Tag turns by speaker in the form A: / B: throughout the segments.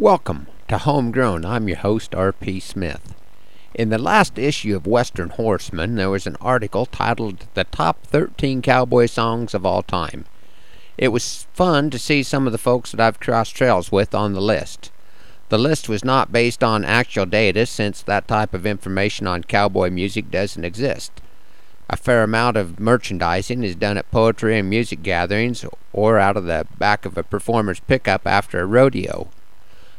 A: Welcome to Homegrown. I'm your host, R.P. Smith. In the last issue of Western Horseman, there was an article titled The Top 13 Cowboy Songs of All Time. It was fun to see some of the folks that I've crossed trails with on the list. The list was not based on actual data since that type of information on cowboy music doesn't exist. A fair amount of merchandising is done at poetry and music gatherings or out of the back of a performer's pickup after a rodeo.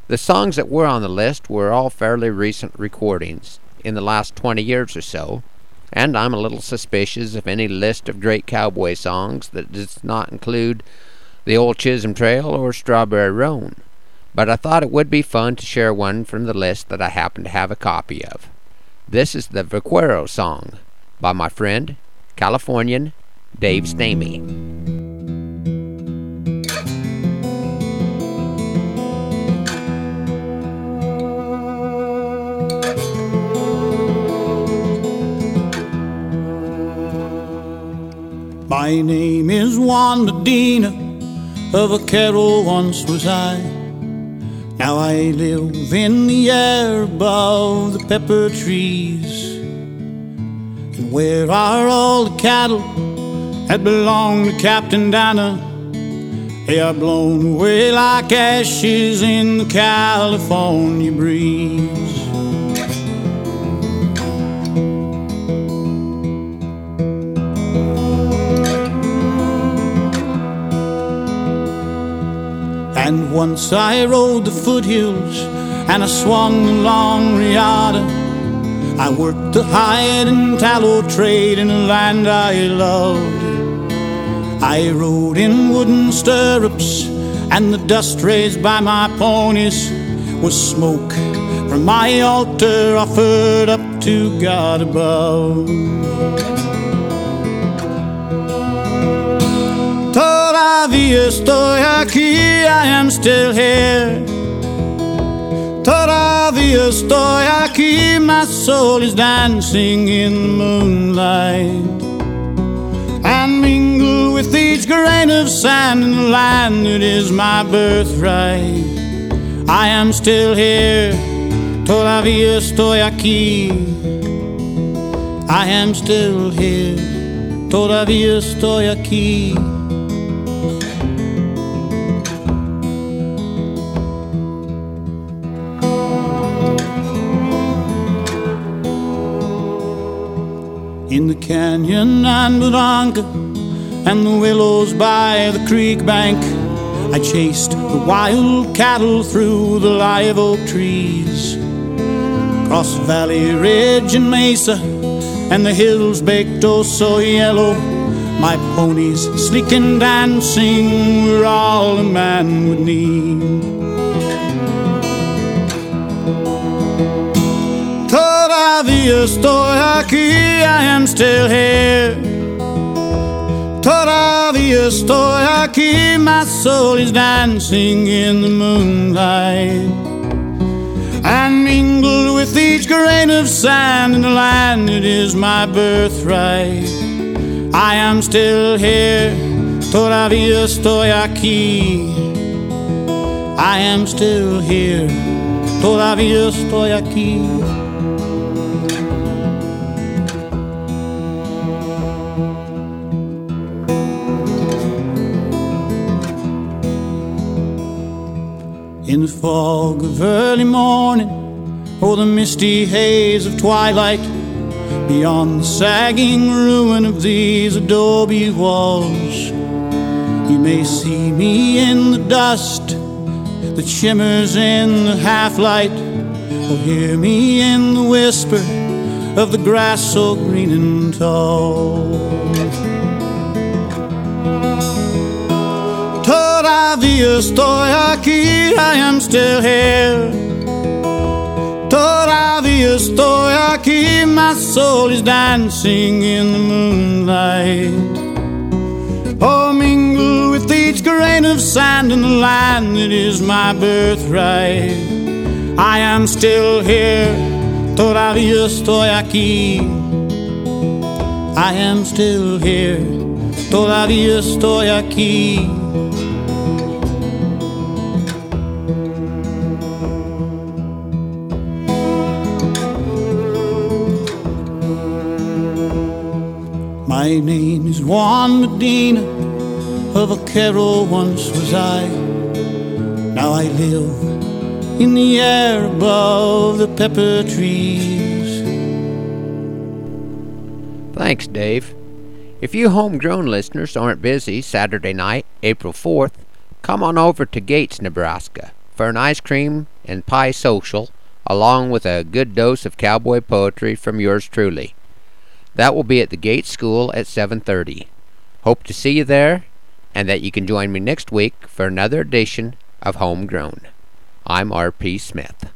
A: The songs that were on the list were all fairly recent recordings, in the last 20 years or so, and I'm a little suspicious of any list of great cowboy songs that does not include the Old Chisholm Trail or Strawberry Roan. But I thought it would be fun to share one from the list that I happen to have a copy of. This is the Vaquero song by my friend, Californian Dave Stamey.
B: My name is Juan Medina, vaquero once was I. Now I live in the air above the pepper trees. And where are all the cattle that belong to Captain Dana? They are blown away like ashes in the California breeze. Once I rode the foothills and I swung the long riata. I worked the hide and tallow trade in a land I loved. I rode in wooden stirrups, and the dust raised by my ponies was smoke from my altar offered up to God above. Todavía estoy aquí, I am still here. Todavía estoy aquí, my soul is dancing in the moonlight. And mingle with each grain of sand in the land that is my birthright. I am still here, todavía estoy aquí. I am still here, todavía estoy aquí. The canyon and Barranca and the willows by the creek bank. I chased the wild cattle through the live oak trees, across valley, ridge, and mesa, and the hills baked oh so yellow. My ponies, sleek and dancing, were all a man would need. Estoy aquí, I am still here. Todavía estoy aquí, my soul is dancing in the moonlight. And mingled with each grain of sand in the land, it is my birthright. I am still here, todavía estoy aquí. I am still here, todavía estoy aquí. In the fog of early morning, or the misty haze of twilight, beyond the sagging ruin of these adobe walls, you may see me in the dust that shimmers in the half light, or hear me in the whisper of the grass so green and tall. Todavía estoy aquí, I am still here. Todavía estoy aquí, my soul is dancing in the moonlight. Oh, mingle with each grain of sand in the land that is my birthright. I am still here, todavía estoy aquí. I am still here, todavía estoy aquí. My name is Juan Medina, vaquero once was I. Now I live in the air above the pepper trees.
A: Thanks, Dave. If you homegrown listeners aren't busy Saturday night, April 4th, come on over to Gates, Nebraska for an ice cream and pie social, along with a good dose of cowboy poetry from yours truly. That will be at the Gates School at 7:30. Hope to see you there and that you can join me next week for another edition of Homegrown. I'm R.P. Smith.